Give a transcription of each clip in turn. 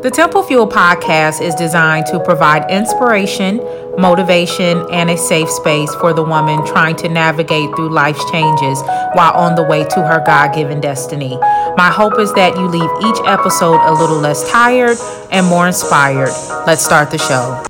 The Temple Fuel podcast is designed to provide inspiration, motivation, and a safe space for the woman trying to navigate through life's changes while on the way to her God given destiny. My hope is that you leave each episode a little less tired and more inspired. Let's start the show.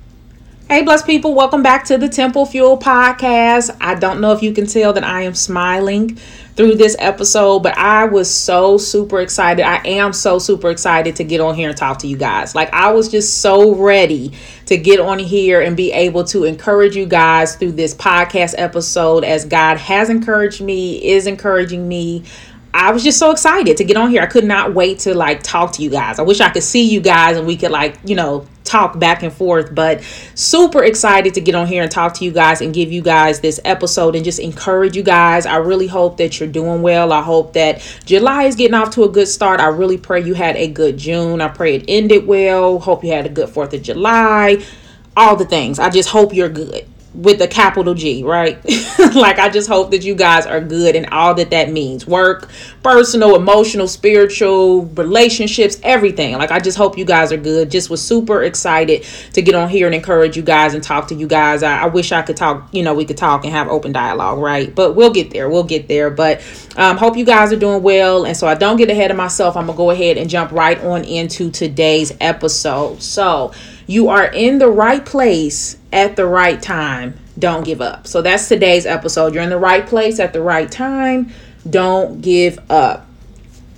Hey, blessed people, welcome back to the Temple Fuel podcast. I don't know if you can tell that I am smiling through this episode, but I was so super excited. I am so super excited to get on here and talk to you guys. Like, I was just so ready to get on here and be able to encourage you guys through this podcast episode as God has encouraged me, is encouraging me. I was just so excited to get on here. I could not wait to like talk to you guys. I wish I could see you guys and we could like, you know, talk back and forth, but super excited to get on here and talk to you guys and give you guys this episode and just encourage you guys. I really hope that you're doing well. I hope that July is getting off to a good start. I really pray you had a good June. I pray it ended well. Hope you had a good 4th of July. All the things. I just hope you're good with a capital G, right? like I just hope that you guys are good and all that that means. Work, personal, emotional, spiritual, relationships, everything. Like I just hope you guys are good. Just was super excited to get on here and encourage you guys and talk to you guys. I, I wish I could talk, you know, we could talk and have open dialogue, right? But we'll get there. We'll get there. But um hope you guys are doing well. And so I don't get ahead of myself. I'm gonna go ahead and jump right on into today's episode. So you are in the right place at the right time. Don't give up. So that's today's episode. You're in the right place at the right time. Don't give up.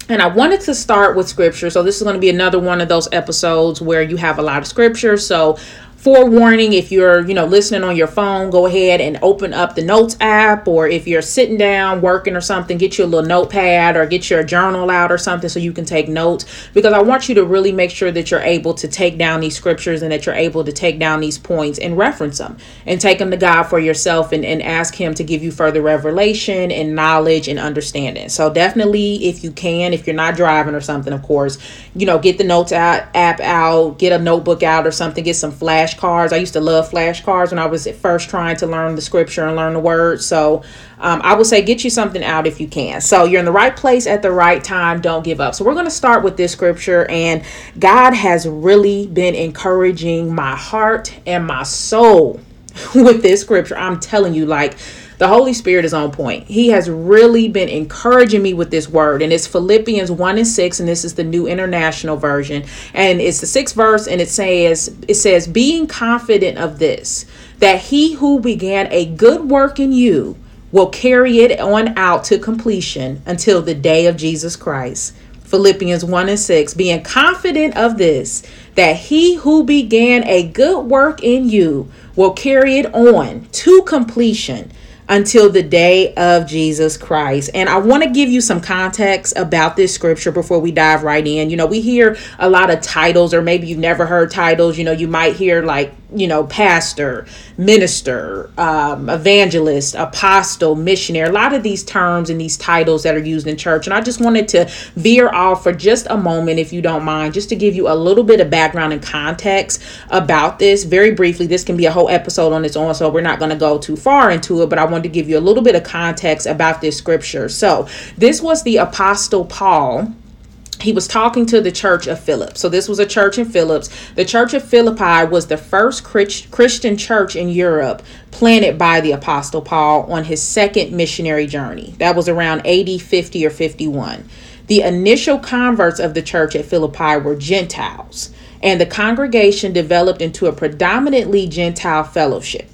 And I wanted to start with scripture. So this is going to be another one of those episodes where you have a lot of scripture. So forewarning if you're you know listening on your phone go ahead and open up the notes app or if you're sitting down working or something get your little notepad or get your journal out or something so you can take notes. Because i want you to really make sure that you're able to take down these scriptures and that you're able to take down these points and reference them and take them to god for yourself and, and ask him to give you further revelation and knowledge and understanding. So definitely if you can if you're not driving or something of course you know get the notes app out get a notebook out or something get some flash flashcards. I used to love flashcards when I was at first trying to learn the scripture and learn the word. So um, I would say get you something out if you can. So you're in the right place at the right time. Don't give up. So we're going to start with this scripture, and God has really been encouraging my heart and my soul with this scripture. I'm telling you, like, the Holy Spirit is on point. He has really been encouraging me with this word, and it's Philippians 1 and 6, and this is the New International Version. And it's the sixth verse, and it says, It says, being confident of this, that he who began a good work in you will carry it on out to completion until the day of Jesus Christ. Philippians 1 and 6, being confident of this, that he who began a good work in you will carry it on to completion until the day of Jesus Christ. And I want to give you some context about this scripture before we dive right in. You know, we hear a lot of titles, or maybe you've never heard titles. You know, you might hear like you know, pastor, minister, um, evangelist, apostle, missionary, a lot of these terms and these titles that are used in church. And I just wanted to veer off for just a moment, if you don't mind, just to give you a little bit of background and context about this. Very briefly, this can be a whole episode on its own, so we're not going to go too far into it, but I wanted to give you a little bit of context about this scripture. So, this was the apostle Paul he was talking to the church of Philip. So this was a church in Philip's. The church of Philippi was the first Christian church in Europe planted by the apostle Paul on his second missionary journey. That was around AD 50 or 51. The initial converts of the church at Philippi were Gentiles, and the congregation developed into a predominantly Gentile fellowship.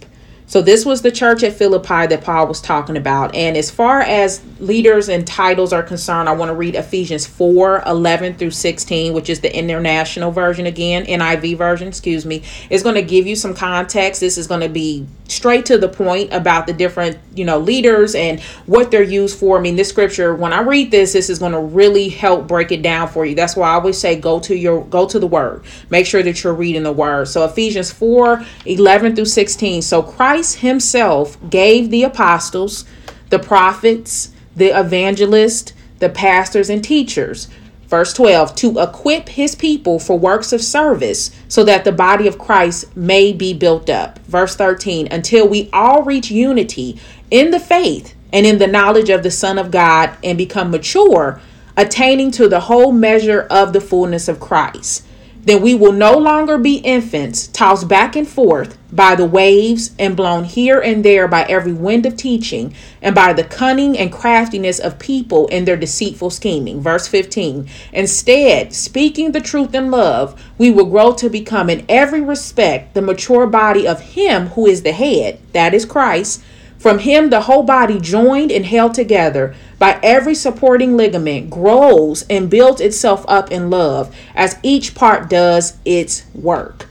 So this was the church at Philippi that Paul was talking about. And as far as leaders and titles are concerned, I want to read Ephesians 4 11 through 16, which is the international version again, NIV version, excuse me. It's going to give you some context. This is going to be straight to the point about the different, you know, leaders and what they're used for. I mean, this scripture, when I read this, this is going to really help break it down for you. That's why I always say go to your go to the word. Make sure that you're reading the word. So Ephesians 4 11 through 16. So Christ Christ Himself gave the apostles, the prophets, the evangelists, the pastors, and teachers. Verse 12, to equip his people for works of service so that the body of Christ may be built up. Verse 13, until we all reach unity in the faith and in the knowledge of the Son of God and become mature, attaining to the whole measure of the fullness of Christ. Then we will no longer be infants tossed back and forth by the waves and blown here and there by every wind of teaching and by the cunning and craftiness of people in their deceitful scheming. Verse 15. Instead, speaking the truth in love, we will grow to become in every respect the mature body of Him who is the head, that is Christ. From Him, the whole body joined and held together by every supporting ligament grows and builds itself up in love as each part does its work.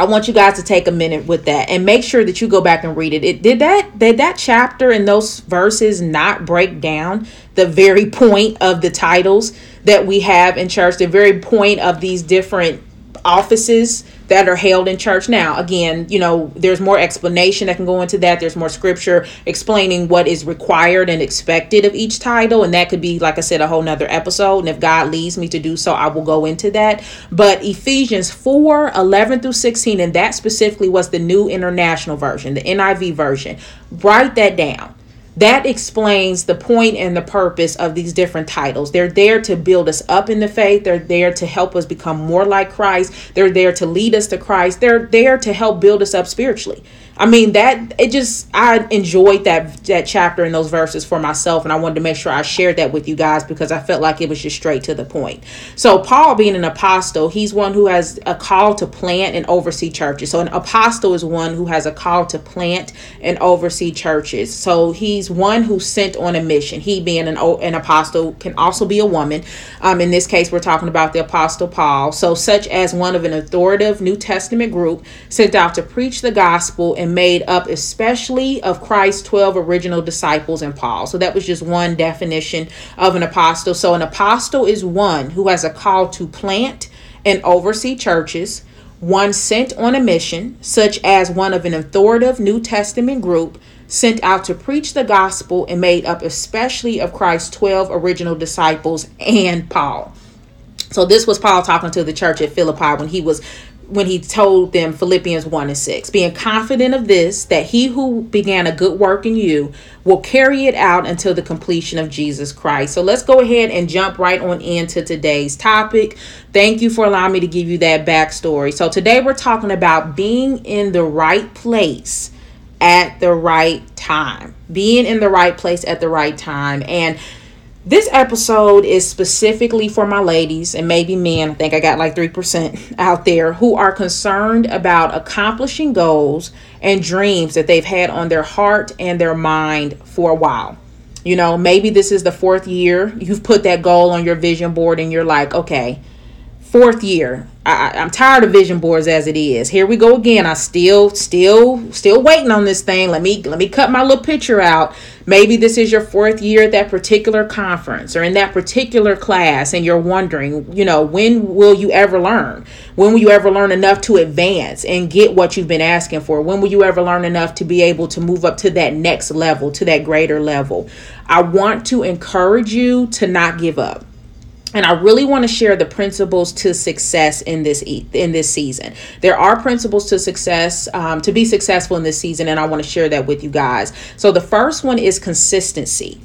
I want you guys to take a minute with that and make sure that you go back and read it. It did that did that chapter and those verses not break down the very point of the titles that we have in church, the very point of these different offices that are held in church now. Again you know there's more explanation that can go into that. There's more scripture explaining what is required and expected of each title and that could be like i said a whole nother episode. And if god leads me to do so i will go into that. But ephesians 4 11 through 16 and that specifically was the new international version the niv version. Write that down that explains the point and the purpose of these different titles. They're there to build us up in the faith. They're there to help us become more like Christ. They're there to lead us to Christ. They're there to help build us up spiritually. I mean that it just I enjoyed that that chapter and those verses for myself and I wanted to make sure I shared that with you guys because I felt like it was just straight to the point. So Paul being an apostle, he's one who has a call to plant and oversee churches. So an apostle is one who has a call to plant and oversee churches. So he's one who's sent on a mission. He being an an apostle can also be a woman. Um, in this case, we're talking about the apostle Paul. So such as one of an authoritative New Testament group sent out to preach the gospel and made up especially of Christ's 12 original disciples and Paul. So that was just one definition of an apostle. So an apostle is one who has a call to plant and oversee churches, one sent on a mission, such as one of an authoritative New Testament group sent out to preach the gospel and made up especially of Christ's 12 original disciples and Paul. So this was Paul talking to the church at Philippi when he was when he told them Philippians 1 and 6, being confident of this, that he who began a good work in you will carry it out until the completion of Jesus Christ. So let's go ahead and jump right on into today's topic. Thank you for allowing me to give you that backstory. So today we're talking about being in the right place at the right time, being in the right place at the right time. And this episode is specifically for my ladies and maybe men. I think I got like 3% out there who are concerned about accomplishing goals and dreams that they've had on their heart and their mind for a while. You know, maybe this is the fourth year you've put that goal on your vision board and you're like, okay, fourth year. I, I'm tired of vision boards as it is. Here we go again. I still, still, still waiting on this thing. Let me let me cut my little picture out. Maybe this is your fourth year at that particular conference or in that particular class, and you're wondering, you know, when will you ever learn? When will you ever learn enough to advance and get what you've been asking for? When will you ever learn enough to be able to move up to that next level, to that greater level? I want to encourage you to not give up and I really want to share the principles to success in this in this season. There are principles to success um, to be successful in this season, and I want to share that with you guys. So the first one is consistency.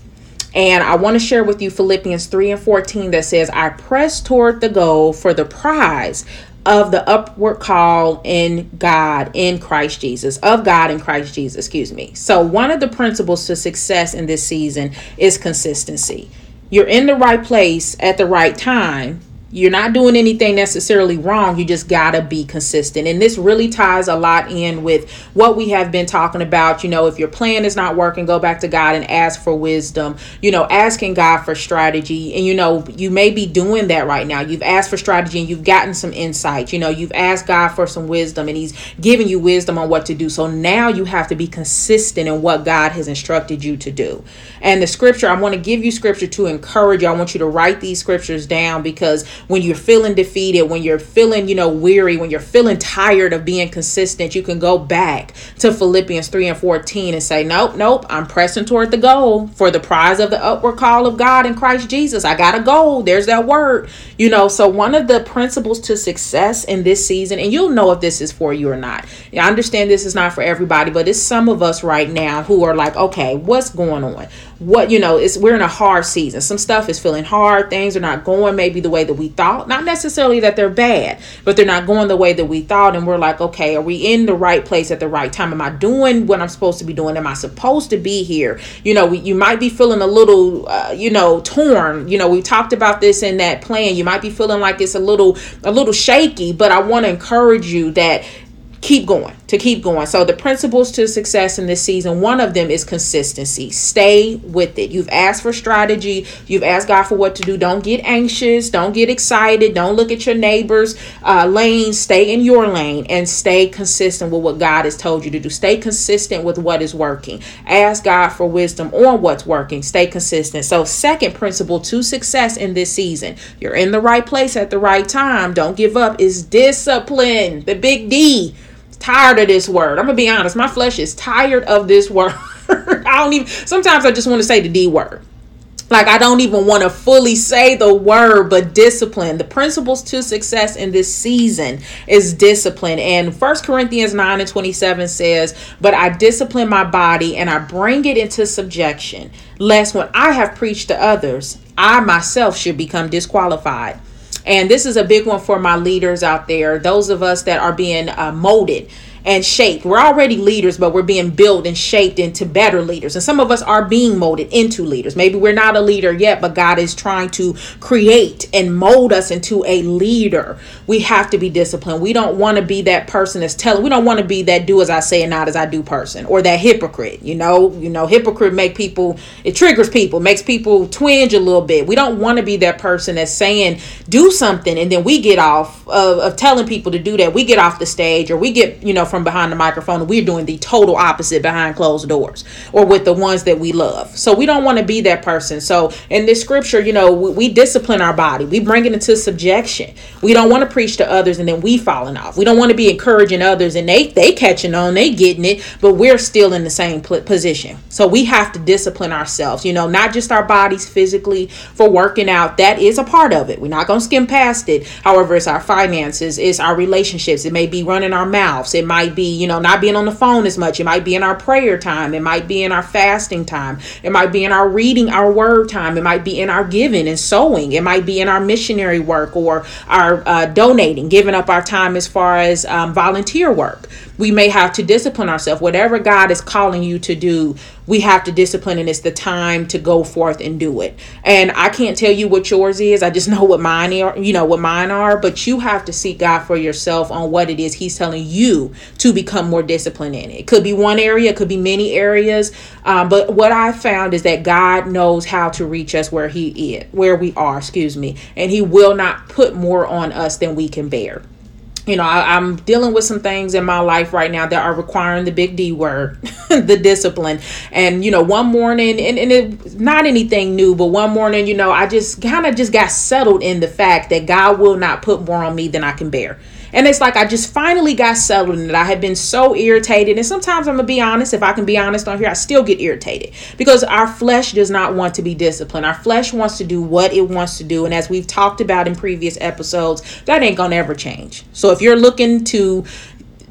And I want to share with you Philippians 3 and 14 that says, I press toward the goal for the prize of the upward call in God in Christ Jesus, of God in Christ Jesus, excuse me. So, one of the principles to success in this season is consistency you're in the right place at the right time you're not doing anything necessarily wrong. You just got to be consistent. And this really ties a lot in with what we have been talking about. You know, if your plan is not working, go back to God and ask for wisdom. You know, asking God for strategy. And, you know, you may be doing that right now. You've asked for strategy and you've gotten some insight. You know, you've asked God for some wisdom and He's giving you wisdom on what to do. So now you have to be consistent in what God has instructed you to do. And the scripture, I want to give you scripture to encourage you. I want you to write these scriptures down because when you're feeling defeated, when you're feeling, you know, weary, when you're feeling tired of being consistent, you can go back to Philippians 3 and 14 and say, Nope, nope, I'm pressing toward the goal for the prize of the upward call of God in Christ Jesus. I got a goal. There's that word. You know, so one of the principles to success in this season, and you'll know if this is for you or not. I understand this is not for everybody, but it's some of us right now who are like, okay, what's going on? What, you know, it's we're in a hard season. Some stuff is feeling hard. Things are not going maybe the way that we thought. Not necessarily that they're bad, but they're not going the way that we thought. And we're like, okay, are we in the right place at the right time? Am I doing what I'm supposed to be doing? Am I supposed to be here? You know, we, you might be feeling a little, uh, you know, torn. You know, we talked about this in that plan. You might be feeling like it's a little, a little shaky, but I want to encourage you that keep going to keep going. So the principles to success in this season one of them is consistency. Stay with it. You've asked for strategy. You've asked god for what to do. Don't get anxious. Don't get excited. Don't look at your neighbor's uh, lane. Stay in your lane and stay consistent with what god has told you to do. Stay consistent with what is working. Ask god for wisdom on what's working. Stay consistent. So second principle to success in this season you're in the right place at the right time. Don't give up is discipline. The big d tired of this word. I'm gonna be honest, my flesh is tired of this word. I don't even sometimes I just want to say the D word. Like I don't even want to fully say the word, but discipline. The principles to success in this season is discipline. And First Corinthians 9 and 27 says, But I discipline my body and I bring it into subjection, lest when I have preached to others, I myself should become disqualified. And this is a big one for my leaders out there, those of us that are being uh, molded and shaped. We're already leaders, but we're being built and shaped into better leaders. And some of us are being molded into leaders. Maybe we're not a leader yet, but God is trying to create and mold us into a leader. We have to be disciplined. We don't want to be that person that's telling, we don't want to be that do as I say and not as I do person or that hypocrite. You know, you know, hypocrite make people, it triggers people, makes people twinge a little bit. We don't want to be that person that's saying do something and then we get off of, of telling people to do that. We get off the stage or we get, you know, from behind the microphone we're doing the total opposite behind closed doors or with the ones that we love. So we don't want to be that person. So in this scripture, you know, we, we discipline our body. We bring it into subjection. We don't want to preach to others and then we falling off. We don't want to be encouraging others and they they catching on, they getting it, but we're still in the same position. So we have to discipline ourselves, you know, not just our bodies physically for working out. That is a part of it. We're not going to skim past it. However, it's our finances, it's our relationships. It may be running our mouths. It might might be, you know, not being on the phone as much. It might be in our prayer time. It might be in our fasting time. It might be in our reading our word time. It might be in our giving and sowing. It might be in our missionary work or our uh, donating, giving up our time as far as um, volunteer work we may have to discipline ourselves. Whatever God is calling you to do, we have to discipline, and it's the time to go forth and do it. And I can't tell you what yours is. I just know what mine are, you know, what mine are. But you have to seek God for yourself on what it is He's telling you to become more disciplined in. It could be one area, it could be many areas. Um, but what I found is that God knows how to reach us where He is, where we are, excuse me, and He will not put more on us than we can bear you know, I, am dealing with some things in my life right now that are requiring the big D word, the discipline. And, you know, one morning, and, and it's not anything new, but one morning, you know, I just kind of just got settled in the fact that God will not put more on me than I can bear. And it's like I just finally got settled in it. I had been so irritated. And sometimes I'm going to be honest, if I can be honest on here, I still get irritated because our flesh does not want to be disciplined. Our flesh wants to do what it wants to do. And as we've talked about in previous episodes, that ain't going to ever change. So if you're looking to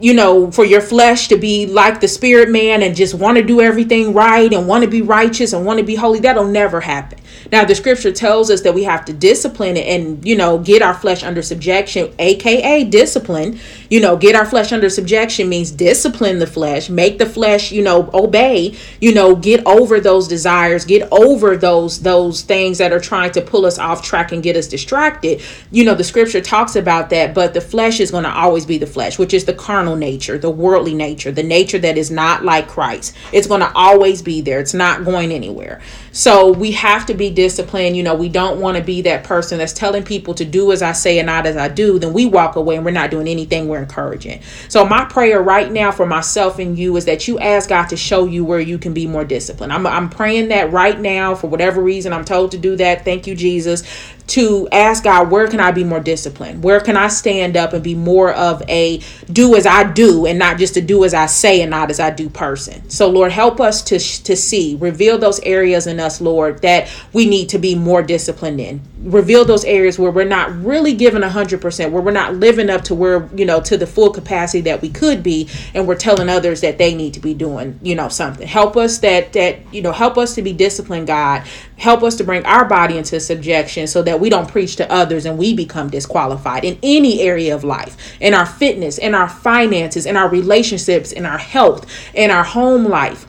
you know, for your flesh to be like the spirit man and just want to do everything right and want to be righteous and want to be holy, that'll never happen. Now, the scripture tells us that we have to discipline it and, you know, get our flesh under subjection, aka discipline. You know, get our flesh under subjection means discipline the flesh, make the flesh, you know, obey, you know, get over those desires, get over those those things that are trying to pull us off track and get us distracted. You know, the scripture talks about that, but the flesh is going to always be the flesh, which is the carnal nature, the worldly nature, the nature that is not like Christ. It's going to always be there. It's not going anywhere. So we have to be disciplined. You know, we don't want to be that person that's telling people to do as I say and not as I do. Then we walk away and we're not doing anything we're encouraging. So my prayer right now for myself and you is that you ask God to show you where you can be more disciplined. I'm, I'm praying that right now for whatever reason I'm told to do that. Thank you, Jesus to ask God, where can I be more disciplined? Where can I stand up and be more of a do as I do and not just a do as I say and not as I do person? So, Lord, help us to, to see, reveal those areas in us, Lord, that we need to be more disciplined in reveal those areas where we're not really giving 100% where we're not living up to where you know to the full capacity that we could be and we're telling others that they need to be doing you know something. Help us that that you know help us to be disciplined god. Help us to bring our body into subjection so that we don't preach to others and we become disqualified in any area of life in our fitness in our finances in our relationships in our health in our home life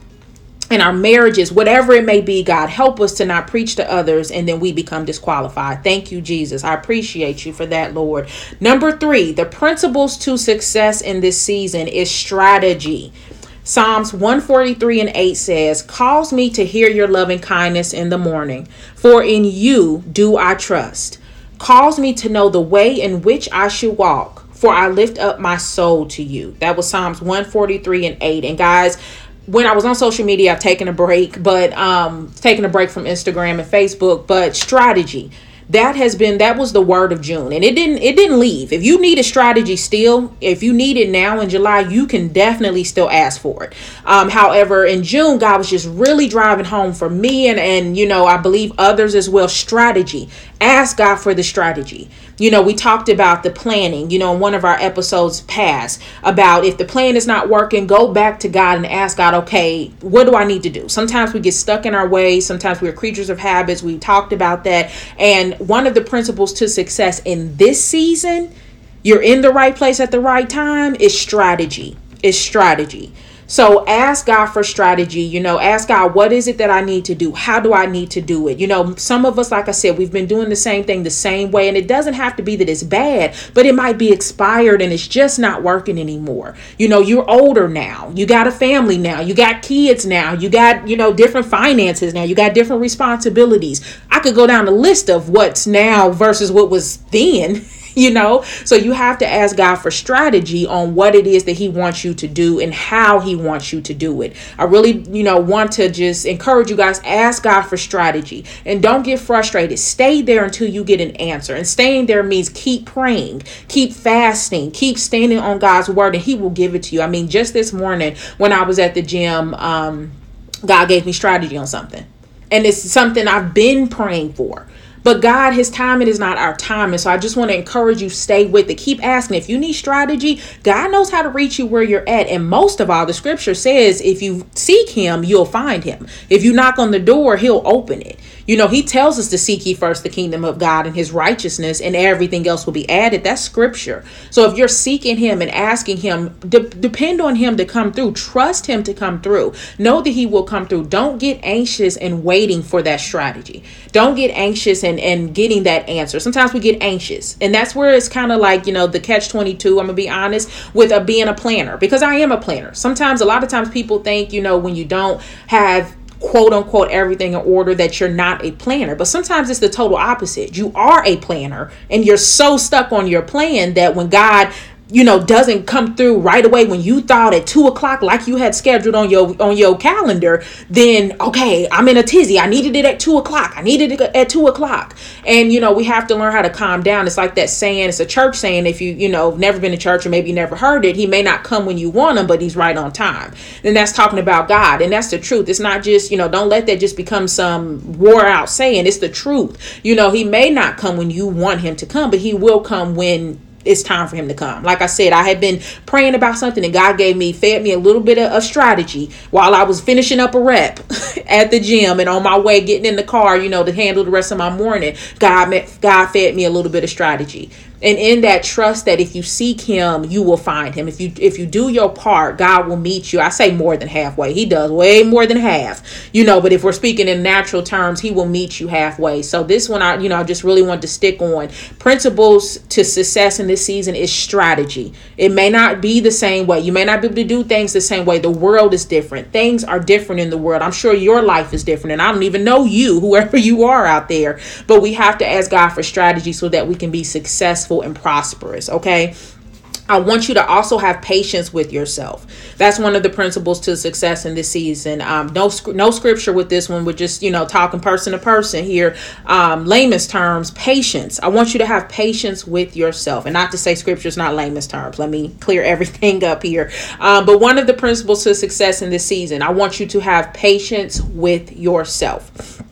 in our marriages, whatever it may be, God, help us to not preach to others and then we become disqualified. Thank you, Jesus. I appreciate you for that, Lord. Number three, the principles to success in this season is strategy. Psalms 143 and 8 says, Cause me to hear your loving kindness in the morning, for in you do I trust. Cause me to know the way in which I should walk, for I lift up my soul to you. That was Psalms 143 and 8. And guys, when I was on social media, I've taken a break, but um, taking a break from Instagram and Facebook. But strategy, that has been that was the word of June, and it didn't it didn't leave. If you need a strategy still, if you need it now in July, you can definitely still ask for it. Um, however, in June, God was just really driving home for me and and you know I believe others as well. Strategy, ask God for the strategy. You know, we talked about the planning, you know, in one of our episodes past about if the plan is not working, go back to God and ask God, okay, what do I need to do? Sometimes we get stuck in our ways, sometimes we're creatures of habits. We talked about that. And one of the principles to success in this season, you're in the right place at the right time, is strategy. Is strategy. So ask God for strategy. You know, ask God, what is it that I need to do? How do I need to do it? You know, some of us, like I said, we've been doing the same thing the same way. And it doesn't have to be that it's bad, but it might be expired and it's just not working anymore. You know, you're older now. You got a family now. You got kids now. You got, you know, different finances now. You got different responsibilities. I could go down the list of what's now versus what was then. you know? So you have to ask God for strategy on what it is that He wants you to do and how He wants you to do it. I really, you know, want to just encourage you guys ask God for strategy and don't get frustrated. Stay there until you get an answer. And staying there means keep praying, keep fasting, keep standing on God's word, and He will give it to you. I mean, just this morning when I was at the gym, um, God gave me strategy on something. And it's something I've been praying for. But God, His timing is not our time. And so I just want to encourage you, stay with it. Keep asking. If you need strategy, God knows how to reach you where you're at. And most of all, the scripture says if you seek Him, you'll find Him. If you knock on the door, He'll open it. You know, he tells us to seek ye first the kingdom of God and his righteousness, and everything else will be added. That's scripture. So if you're seeking him and asking him, de- depend on him to come through. Trust him to come through. Know that he will come through. Don't get anxious and waiting for that strategy. Don't get anxious and, and getting that answer. Sometimes we get anxious. And that's where it's kind of like, you know, the catch 22, I'm to be honest, with a, being a planner because I am a planner. Sometimes, a lot of times people think, you know, when you don't have quote unquote everything in order that you're not a planner. But sometimes it's the total opposite. You are a planner and you're so stuck on your plan that when God you know doesn't come through right away when you thought at two o'clock like you had scheduled on your on your calendar then okay i'm in a tizzy. I needed it at two o'clock. I needed it at two o'clock. And you know we have to learn how to calm down. It's like that saying it's a church saying if you you know never been to church or maybe never heard it he may not come when you want him but he's right on time. And that's talking about god. And that's the truth. It's not just you know don't let that just become some wore out saying. It's the truth. You know he may not come when you want him to come but he will come when it's time for him to come. Like I said, I had been praying about something and God gave me, fed me a little bit of, a strategy while I was finishing up a rep at the gym and on my way getting in the car, you know, to handle the rest of my morning. God, met, God fed me a little bit of strategy and in that trust that if you seek him you will find him. If you if you do your part god will meet you. I say more than halfway. He does way more than half you know but if we're speaking in natural terms he will meet you halfway. So this one i you know i just really want to stick on. Principles to success in this season is strategy. It may not be the same way. You may not be able to do things the same way. The world is different. Things are different in the world. I'm sure your life is different and i don't even know you whoever you are out there. But we have to ask god for strategy so that we can be successful successful and prosperous, okay? I want you to also have patience with yourself. That's one of the principles to success in this season. Um, no, no scripture with this one. We're just, you know, talking person to person here. Um, terms, patience. I want you to have patience with yourself, and not to say scripture is not layman's terms. Let me clear everything up here. Um, but one of the principles to success in this season, I want you to have patience with yourself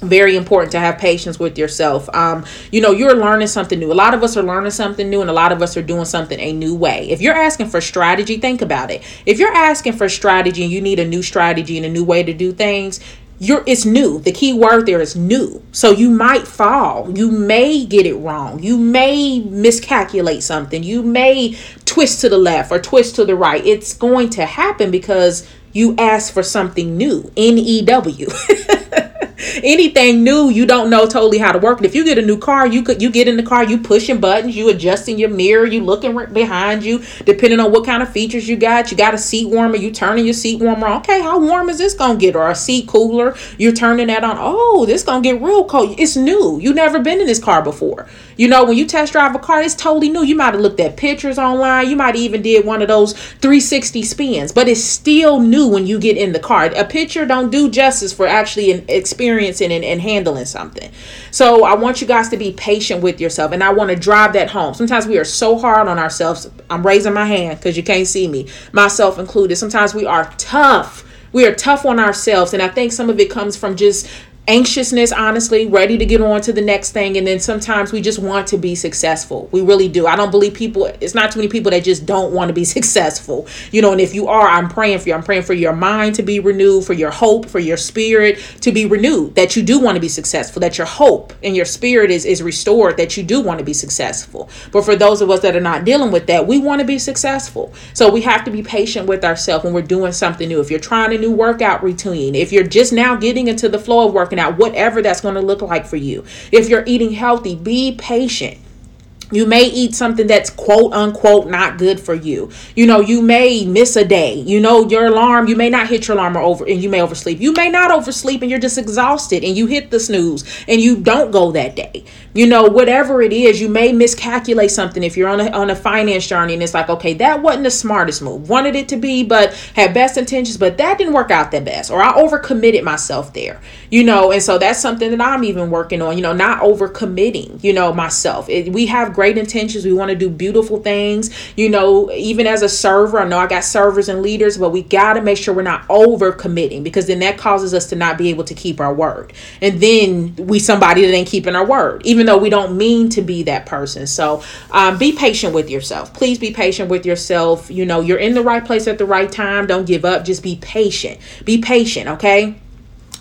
very important to have patience with yourself. Um you know you're learning something new. A lot of us are learning something new and a lot of us are doing something a new way. If you're asking for strategy think about it. If you're asking for strategy and you need a new strategy and a new way to do things you're it's new. The key word there is new. So you might fall. You may get it wrong. You may miscalculate something. You may twist to the left or twist to the right. It's going to happen because you ask for something new n-e-w anything new you don't know totally how to work it. If you get a new car you could you get in the car you pushing buttons you adjusting your mirror you looking behind you depending on what kind of features you got. You got a seat warmer you turning your seat warmer okay how warm is this gonna get? Or a seat cooler you're turning that on. Oh this gonna get real cold. It's new. You never been in this car before. You know when you test drive a car it's totally new. You might have looked at pictures online. You might even did one of those 360 spins but it's still new when you get in the car. A picture don't do justice for actually an experience experiencing and, and handling something. So I want you guys to be patient with yourself. And I want to drive that home. Sometimes we are so hard on ourselves. I'm raising my hand because you can't see me, myself included. Sometimes we are tough. We are tough on ourselves. And I think some of it comes from just anxiousness, honestly, ready to get on to the next thing. And then sometimes we just want to be successful. We really do. I don't believe people, it's not too many people that just don't want to be successful. You know, and if you are, I'm praying for you. I'm praying for your mind to be renewed, for your hope, for your spirit to be renewed, that you do want to be successful, that your hope and your spirit is, is restored, that you do want to be successful. But for those of us that are not dealing with that, we want to be successful. So we have to be patient with ourselves when we're doing something new. If you're trying a new workout routine, if you're just now getting into the flow of working out, whatever that's going to look like for you. If you're eating healthy, be patient. You may eat something that's quote unquote not good for you. You know, you may miss a day. You know, your alarm, you may not hit your alarm or over and you may oversleep. You may not oversleep and you're just exhausted and you hit the snooze and you don't go that day you know whatever it is you may miscalculate something if you're on a, on a finance journey and it's like okay that wasn't the smartest move wanted it to be but had best intentions but that didn't work out that best or i overcommitted myself there you know and so that's something that i'm even working on you know not overcommitting you know myself it, we have great intentions we want to do beautiful things you know even as a server i know i got servers and leaders but we got to make sure we're not over committing because then that causes us to not be able to keep our word and then we somebody that ain't keeping our word even though we don't mean to be that person. So um, be patient with yourself. Please be patient with yourself. You know, you're in the right place at the right time. Don't give up. Just be patient. Be patient, okay?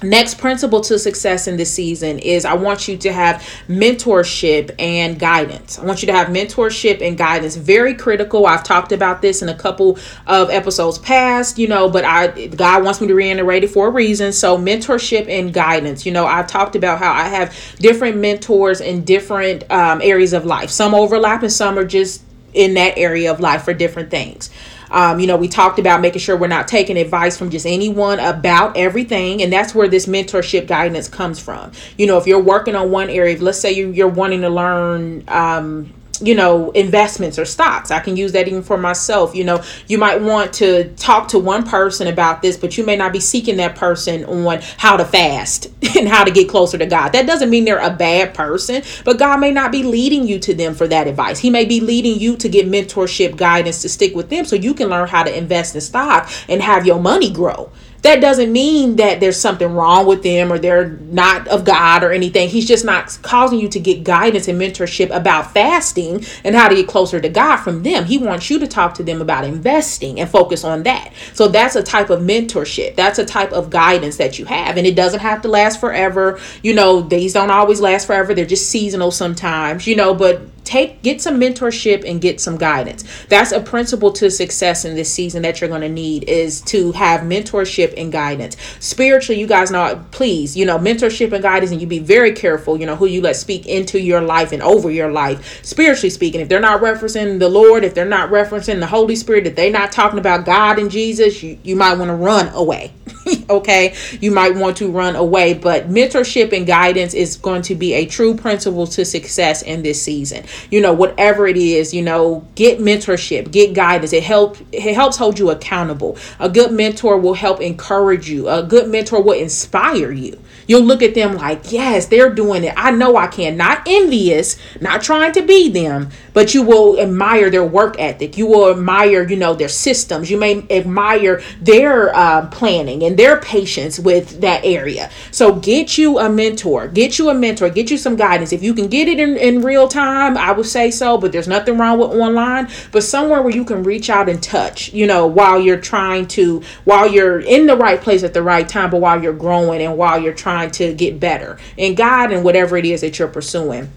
Next principle to success in this season is I want you to have mentorship and guidance. I want you to have mentorship and guidance. Very critical. I've talked about this in a couple of episodes past, you know, but I God wants me to reiterate it for a reason. So mentorship and guidance. You know, I've talked about how I have different mentors in different um, areas of life. Some overlap and some are just in that area of life for different things. Um, you know, we talked about making sure we're not taking advice from just anyone about everything. And that's where this mentorship guidance comes from. You know, if you're working on one area, let's say you, you're wanting to learn, um, you know investments or stocks. I can use that even for myself. You know you might want to talk to one person about this but you may not be seeking that person on how to fast and how to get closer to god. That doesn't mean they're a bad person but god may not be leading you to them for that advice. He may be leading you to get mentorship guidance to stick with them so you can learn how to invest in stock and have your money grow that doesn't mean that there's something wrong with them or they're not of God or anything. He's just not causing you to get guidance and mentorship about fasting and how to get closer to God from them. He wants you to talk to them about investing and focus on that. So that's a type of mentorship. That's a type of guidance that you have. And it doesn't have to last forever. You know, these don't always last forever. They're just seasonal sometimes, you know, but take get some mentorship and get some guidance. That's a principle to success in this season that you're going to need is to have mentorship and guidance. Spiritually you guys know please you know mentorship and guidance and you be very careful you know who you let speak into your life and over your life. Spiritually speaking if they're not referencing the lord if they're not referencing the holy spirit if they're not talking about god and jesus you, you might want to run away okay? You might want to run away but mentorship and guidance is going to be a true principle to success in this season you know whatever it is you know get mentorship get guidance. It helps it helps hold you accountable. A good mentor will help encourage you. A good mentor will inspire you. You'll look at them like yes they're doing it. I know i can. Not envious not trying to be them but you will admire their work ethic. You will admire you know their systems. You may admire their uh, planning and their patience with that area. So get you a mentor, get you a mentor, get you some guidance. If you can get it in, in real time, would say so, but there's nothing wrong with online, but somewhere where you can reach out and touch, you know, while you're trying to, while you're in the right place at the right time, but while you're growing and while you're trying to get better in God and whatever it is that you're pursuing.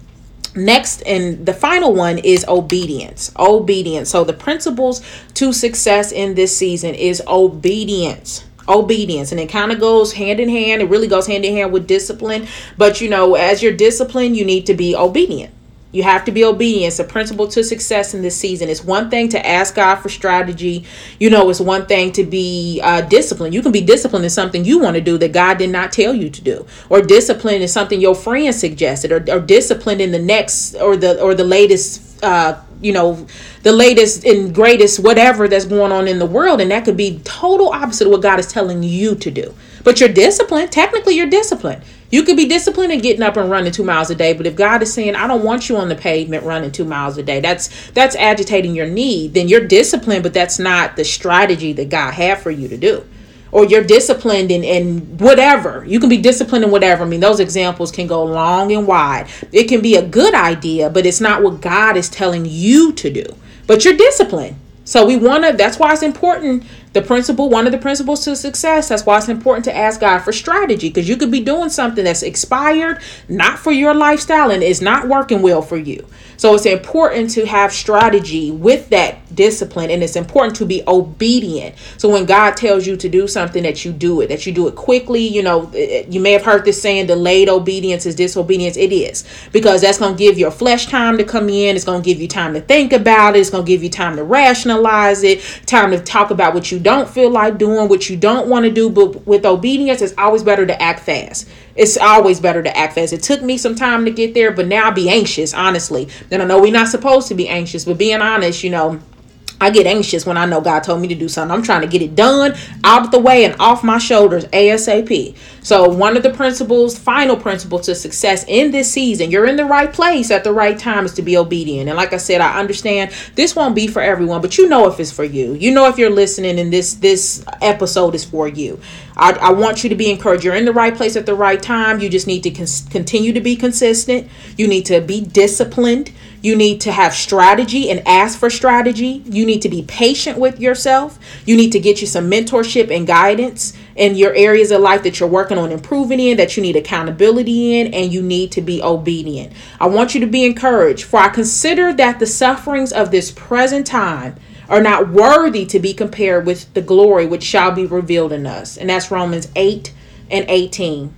Next, and the final one is obedience. Obedience. So, the principles to success in this season is obedience obedience and it kind of goes hand in hand it really goes hand in hand with discipline but you know as you're disciplined you need to be obedient you have to be obedient. It's a principle to success in this season. It's one thing to ask God for strategy. You know, it's one thing to be uh, disciplined. You can be disciplined in something you want to do that God did not tell you to do, or disciplined in something your friend suggested, or, or disciplined in the next or the or the latest. Uh, you know the latest and greatest whatever that's going on in the world and that could be total opposite of what god is telling you to do but you're disciplined technically you're disciplined you could be disciplined and getting up and running two miles a day, but if God is saying, I don't want you on the pavement running two miles a day, that's that's agitating your need, then you're disciplined, but that's not the strategy that God had for you to do. Or you're disciplined in, in whatever. You can be disciplined in whatever. I mean, those examples can go long and wide. It can be a good idea, but it's not what God is telling you to do. But you're disciplined. So we want to, that's why it's important the principle, one of the principles to success, that's why it's important to ask God for strategy because you could be doing something that's expired, not for your lifestyle, and is not working well for you. So it's important to have strategy with that discipline, and it's important to be obedient. So when God tells you to do something, that you do it, that you do it quickly. You know, eh, eh, you may have heard this saying, delayed obedience is disobedience. It is because that's going to give your flesh time to come in, it's going to give you time to think about it, it's going to give you time to rationalize it, time to talk about what you don't feel like doing, what you don't want to do, but with obedience, it's always better to act fast. It's always better to act fast. It took me some time to get there, but now I be anxious, honestly. And I know we're not supposed to be anxious, but being honest, you know, I get anxious when I know God told me to do something. I'm trying to get it done, out of the way, and off my shoulders ASAP. So, one of the principles, final principle to success in this season, you're in the right place at the right time, is to be obedient. And like I said, I understand this won't be for everyone, but you know if it's for you. You know if you're listening and this this episode is for you. I, I want you to be encouraged. You're in the right place at the right time. You just need to cons- continue to be consistent. You need to be disciplined. You need to have strategy and ask for strategy. You need to be patient with yourself. You need to get you some mentorship and guidance in your areas of life that you're working on improving in, that you need accountability in, and you need to be obedient. I want you to be encouraged, for I consider that the sufferings of this present time are not worthy to be compared with the glory which shall be revealed in us. And that's Romans 8 and 18.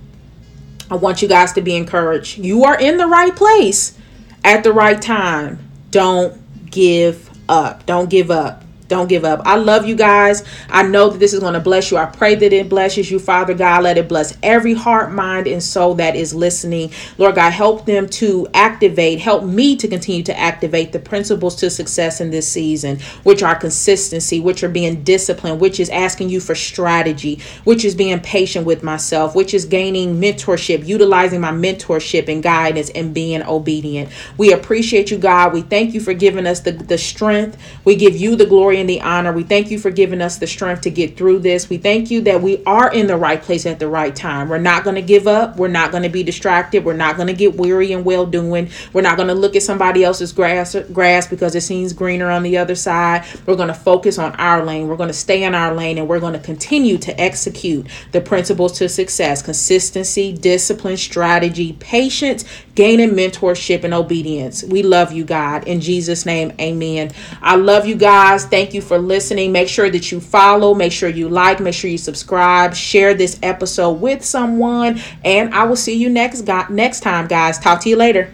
I want you guys to be encouraged. You are in the right place at the right time. Don't give up. Don't give up. Don't give up. I love you guys. I know that this is going to bless you. I pray that it blesses you, Father God. Let it bless every heart, mind, and soul that is listening. Lord God, help them to activate, help me to continue to activate the principles to success in this season, which are consistency, which are being disciplined, which is asking you for strategy, which is being patient with myself, which is gaining mentorship, utilizing my mentorship and guidance, and being obedient. We appreciate you, God. We thank you for giving us the, the strength. We give you the glory glory and the honor. We thank you for giving us the strength to get through this. We thank you that we are in the right place at the right time. We're not going to give up. We're not going to be distracted. We're not going to get weary and well doing. We're not going to look at somebody else's grass grass because it seems greener on the other side. We're going to focus on our lane. We're going to stay in our lane and we're going to continue to execute the principles to success consistency, discipline, strategy, patience, gaining mentorship, and obedience. We love you, God. In Jesus' name, amen. I love you guys. Thank you for listening. Make sure that you follow, make sure you like, make sure you subscribe, share this episode with someone, and I will see you next, next time, guys. Talk to you later.